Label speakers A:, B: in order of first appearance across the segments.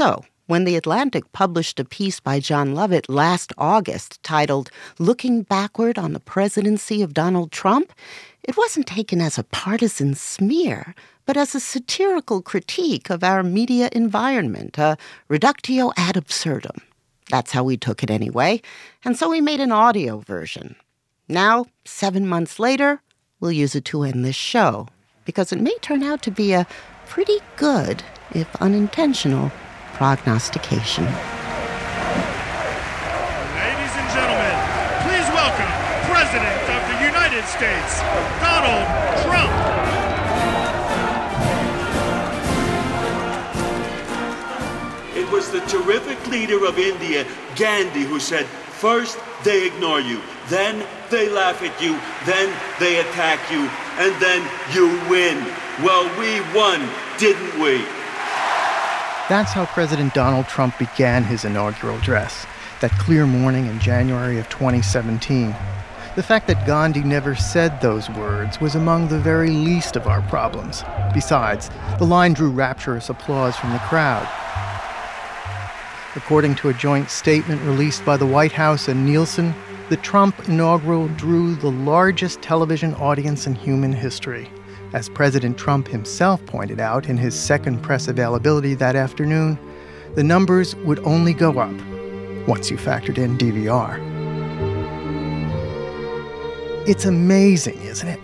A: So, when The Atlantic published a piece by Jon Lovett last August titled Looking Backward on the Presidency of Donald Trump, it wasn't taken as a partisan smear, but as a satirical critique of our media environment, a reductio ad absurdum. That's how we took it anyway, and so we made an audio version. Now, seven months later, we'll use it to end this show, because it may turn out to be a pretty good, if unintentional, prognostication.
B: Ladies and gentlemen, please welcome President of the United States, Donald Trump.
C: It was the terrific leader of India, Gandhi, who said, First, they ignore you, then they laugh at you, then they attack you, and then you win. Well, we won, didn't we?
D: That's how President Donald Trump began his inaugural address, that clear morning in January of 2017. The fact that Gandhi never said those words was among the very least of our problems. Besides, the line drew rapturous applause from the crowd. According to a joint statement released by the White House and Nielsen, the Trump inaugural drew the largest television audience in human history. As President Trump himself pointed out in his second press availability that afternoon, the numbers would only go up once you factored in DVR. It's amazing, isn't it?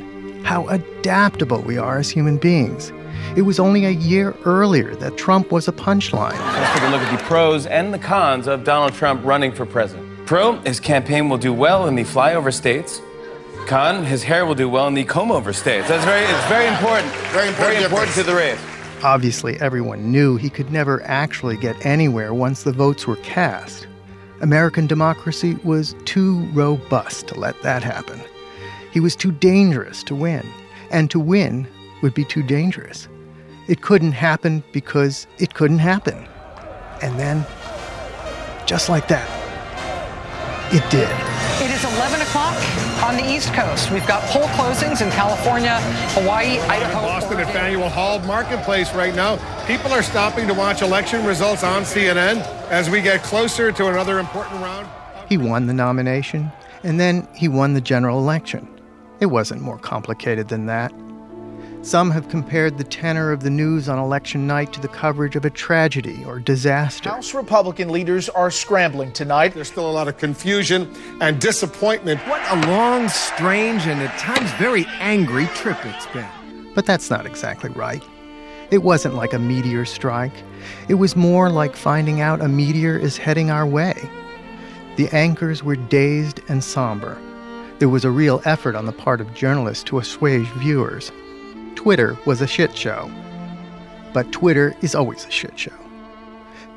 D: How adaptable we are as human beings. It was only a year earlier that Trump was a punchline.
E: Let's take a look at the pros and the cons of Donald Trump running for president. Pro, his campaign will do well in the flyover states. Con, his hair will do well in the comb over states. That's very, it's very important.
F: Very important,
E: very important to the race.
D: Obviously, everyone knew he could never actually get anywhere once the votes were cast. American democracy was too robust to let that happen. He was too dangerous to win, and to win would be too dangerous. It couldn't happen because it couldn't happen. And then, just like that, it did.
G: It is 11 o'clock on the East Coast. We've got poll closings in California, Hawaii, Idaho.
F: Boston
G: Oregon.
F: at Faneuil Hall Marketplace right now. People are stopping to watch election results on CNN as we get closer to another important round.
D: He won the nomination, and then he won the general election. It wasn't more complicated than that. Some have compared the tenor of the news on election night to the coverage of a tragedy or disaster.
H: House Republican leaders are scrambling tonight.
F: There's still a lot of confusion and disappointment.
I: What a long, strange, and at times very angry trip it's been.
D: But that's not exactly right. It wasn't like a meteor strike. It was more like finding out a meteor is heading our way. The anchors were dazed and somber. There was a real effort on the part of journalists to assuage viewers. Twitter was a shit show. But Twitter is always a shit show.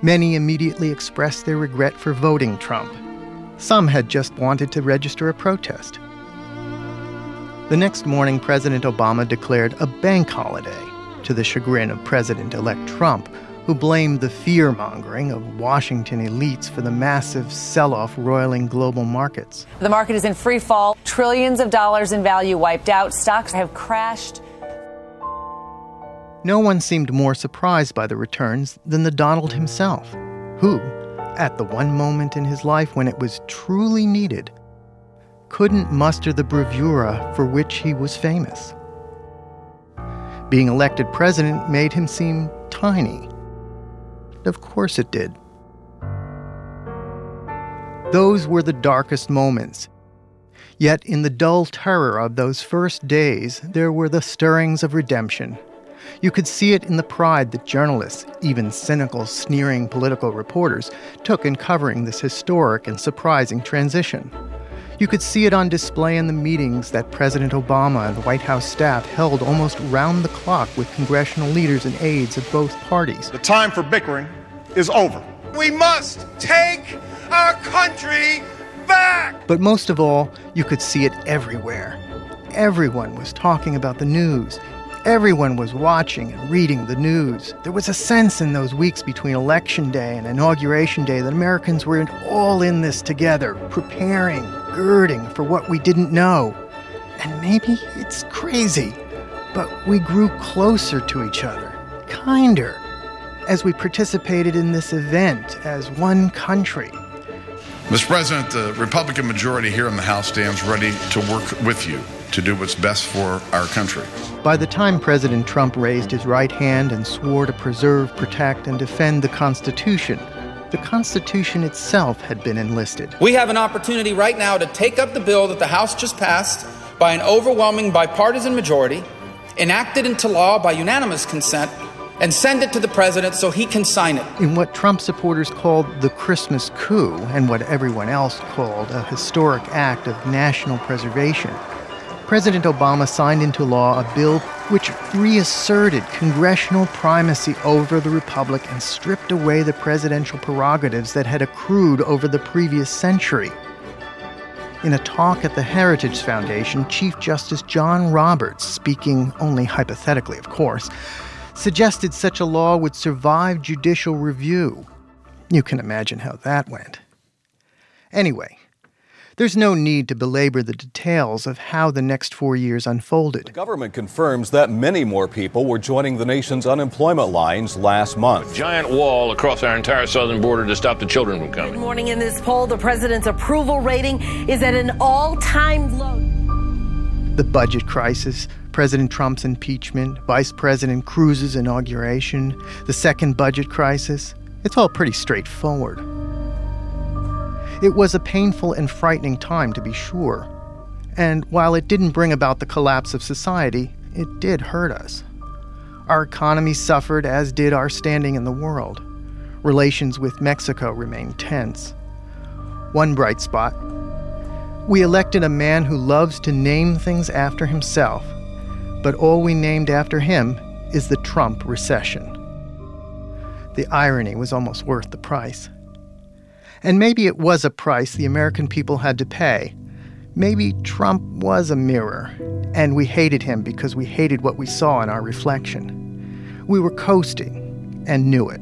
D: Many immediately expressed their regret for voting Trump. Some had just wanted to register a protest. The next morning, President Obama declared a bank holiday to the chagrin of President elect Trump, who blamed the fear mongering of Washington elites for the massive sell off roiling global markets.
J: The market is in free fall, trillions of dollars in value wiped out, stocks have crashed.
D: No one seemed more surprised by the returns than the Donald himself, who, at the one moment in his life when it was truly needed, couldn't muster the bravura for which he was famous. Being elected president made him seem tiny. Of course it did. Those were the darkest moments. Yet, in the dull terror of those first days, there were the stirrings of redemption. You could see it in the pride that journalists, even cynical, sneering political reporters, took in covering this historic and surprising transition. You could see it on display in the meetings that President Obama and the White House staff held almost round the clock with congressional leaders and aides of both parties.
F: The time for bickering is over.
B: We must take our country back.
D: But most of all, you could see it everywhere. Everyone was talking about the news. Everyone was watching and reading the news. There was a sense in those weeks between Election Day and Inauguration Day that Americans were all in this together, preparing, girding for what we didn't know. And maybe it's crazy, but we grew closer to each other, kinder. as we participated in this event as one country.
K: Mr. President, the Republican majority here in the House stands ready to work with you to do what's best for our country.
D: By the time President Trump raised his right hand and swore to preserve, protect, and defend the Constitution, the Constitution itself had been enlisted.
L: We have an opportunity right now to take up the bill that the House just passed by an overwhelming bipartisan majority, enacted into law by unanimous consent, and send it to the president so he can sign it.
D: In what Trump supporters called the Christmas coup, and what everyone else called a historic act of national preservation, President Obama signed into law a bill which reasserted congressional primacy over the republic and stripped away the presidential prerogatives that had accrued over the previous century. In a talk at the Heritage Foundation, Chief Justice John Roberts, speaking only hypothetically, of course, suggested such a law would survive judicial review. You can imagine how that went. Anyway, there's no need to belabor the details of how the next four years unfolded.
M: The government confirms that many more people were joining the nation's unemployment lines last month.
N: A giant wall across our entire southern border to stop the children from coming.
O: Good morning. In this poll, the president's approval rating is at an all time low.
D: The budget crisis, President Trump's impeachment, Vice President Cruz's inauguration, the second budget crisis. It's all pretty straightforward. It was a painful and frightening time, to be sure. And while it didn't bring about the collapse of society, it did hurt us. Our economy suffered, as did our standing in the world. Relations with Mexico remained tense. One bright spot we elected a man who loves to name things after himself, but all we named after him is the Trump recession. The irony was almost worth the price. And maybe it was a price the American people had to pay. Maybe Trump was a mirror, and we hated him because we hated what we saw in our reflection. We were coasting and knew it.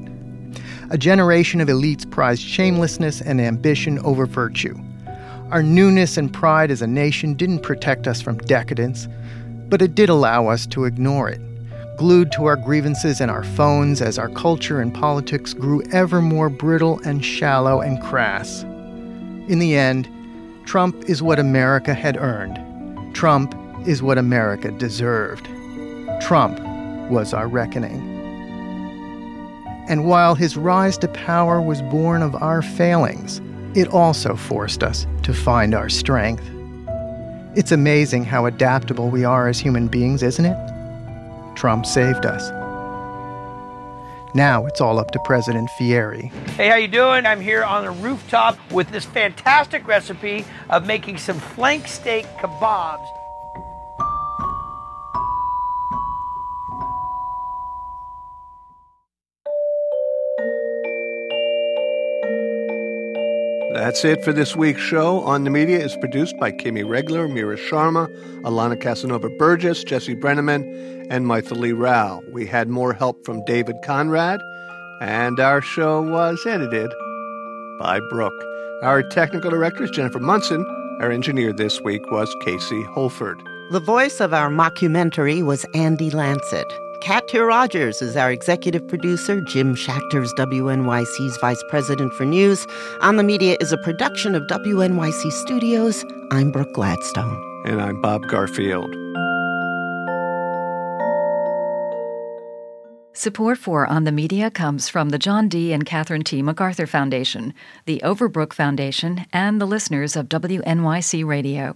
D: A generation of elites prized shamelessness and ambition over virtue. Our newness and pride as a nation didn't protect us from decadence, but it did allow us to ignore it glued to our grievances and our phones as our culture and politics grew ever more brittle and shallow and crass. In the end, Trump is what America had earned. Trump is what America deserved. Trump was our reckoning. And while his rise to power was born of our failings, it also forced us to find our strength. It's amazing how adaptable we are as human beings, isn't it? Trump saved us. Now it's all up to President Fieri.
P: Hey, how you doing? I'm here on the rooftop with this fantastic recipe of making some flank steak kebabs.
Q: That's it for this week's show. On the Media is produced by Kimmy Regler, Meara Sharma, Alana Casanova Burgess, Jesse Brenneman, and Mytha Lee Rao. We had more help from David Conrad, and our show was edited by Brooke. Our technical director is Jennifer Munson. Our engineer this week was Casey Holford.
A: The voice of our mockumentary was Andy Lanset. Katya Rogers is our executive producer. Jim Schachter's WNYC's vice president for news. On the Media is a production of WNYC Studios. I'm Brooke Gladstone.
Q: And I'm Bob Garfield.
R: Support for On the Media comes from the John D. and Catherine T. MacArthur Foundation, the Overbrook Foundation, and the listeners of WNYC Radio.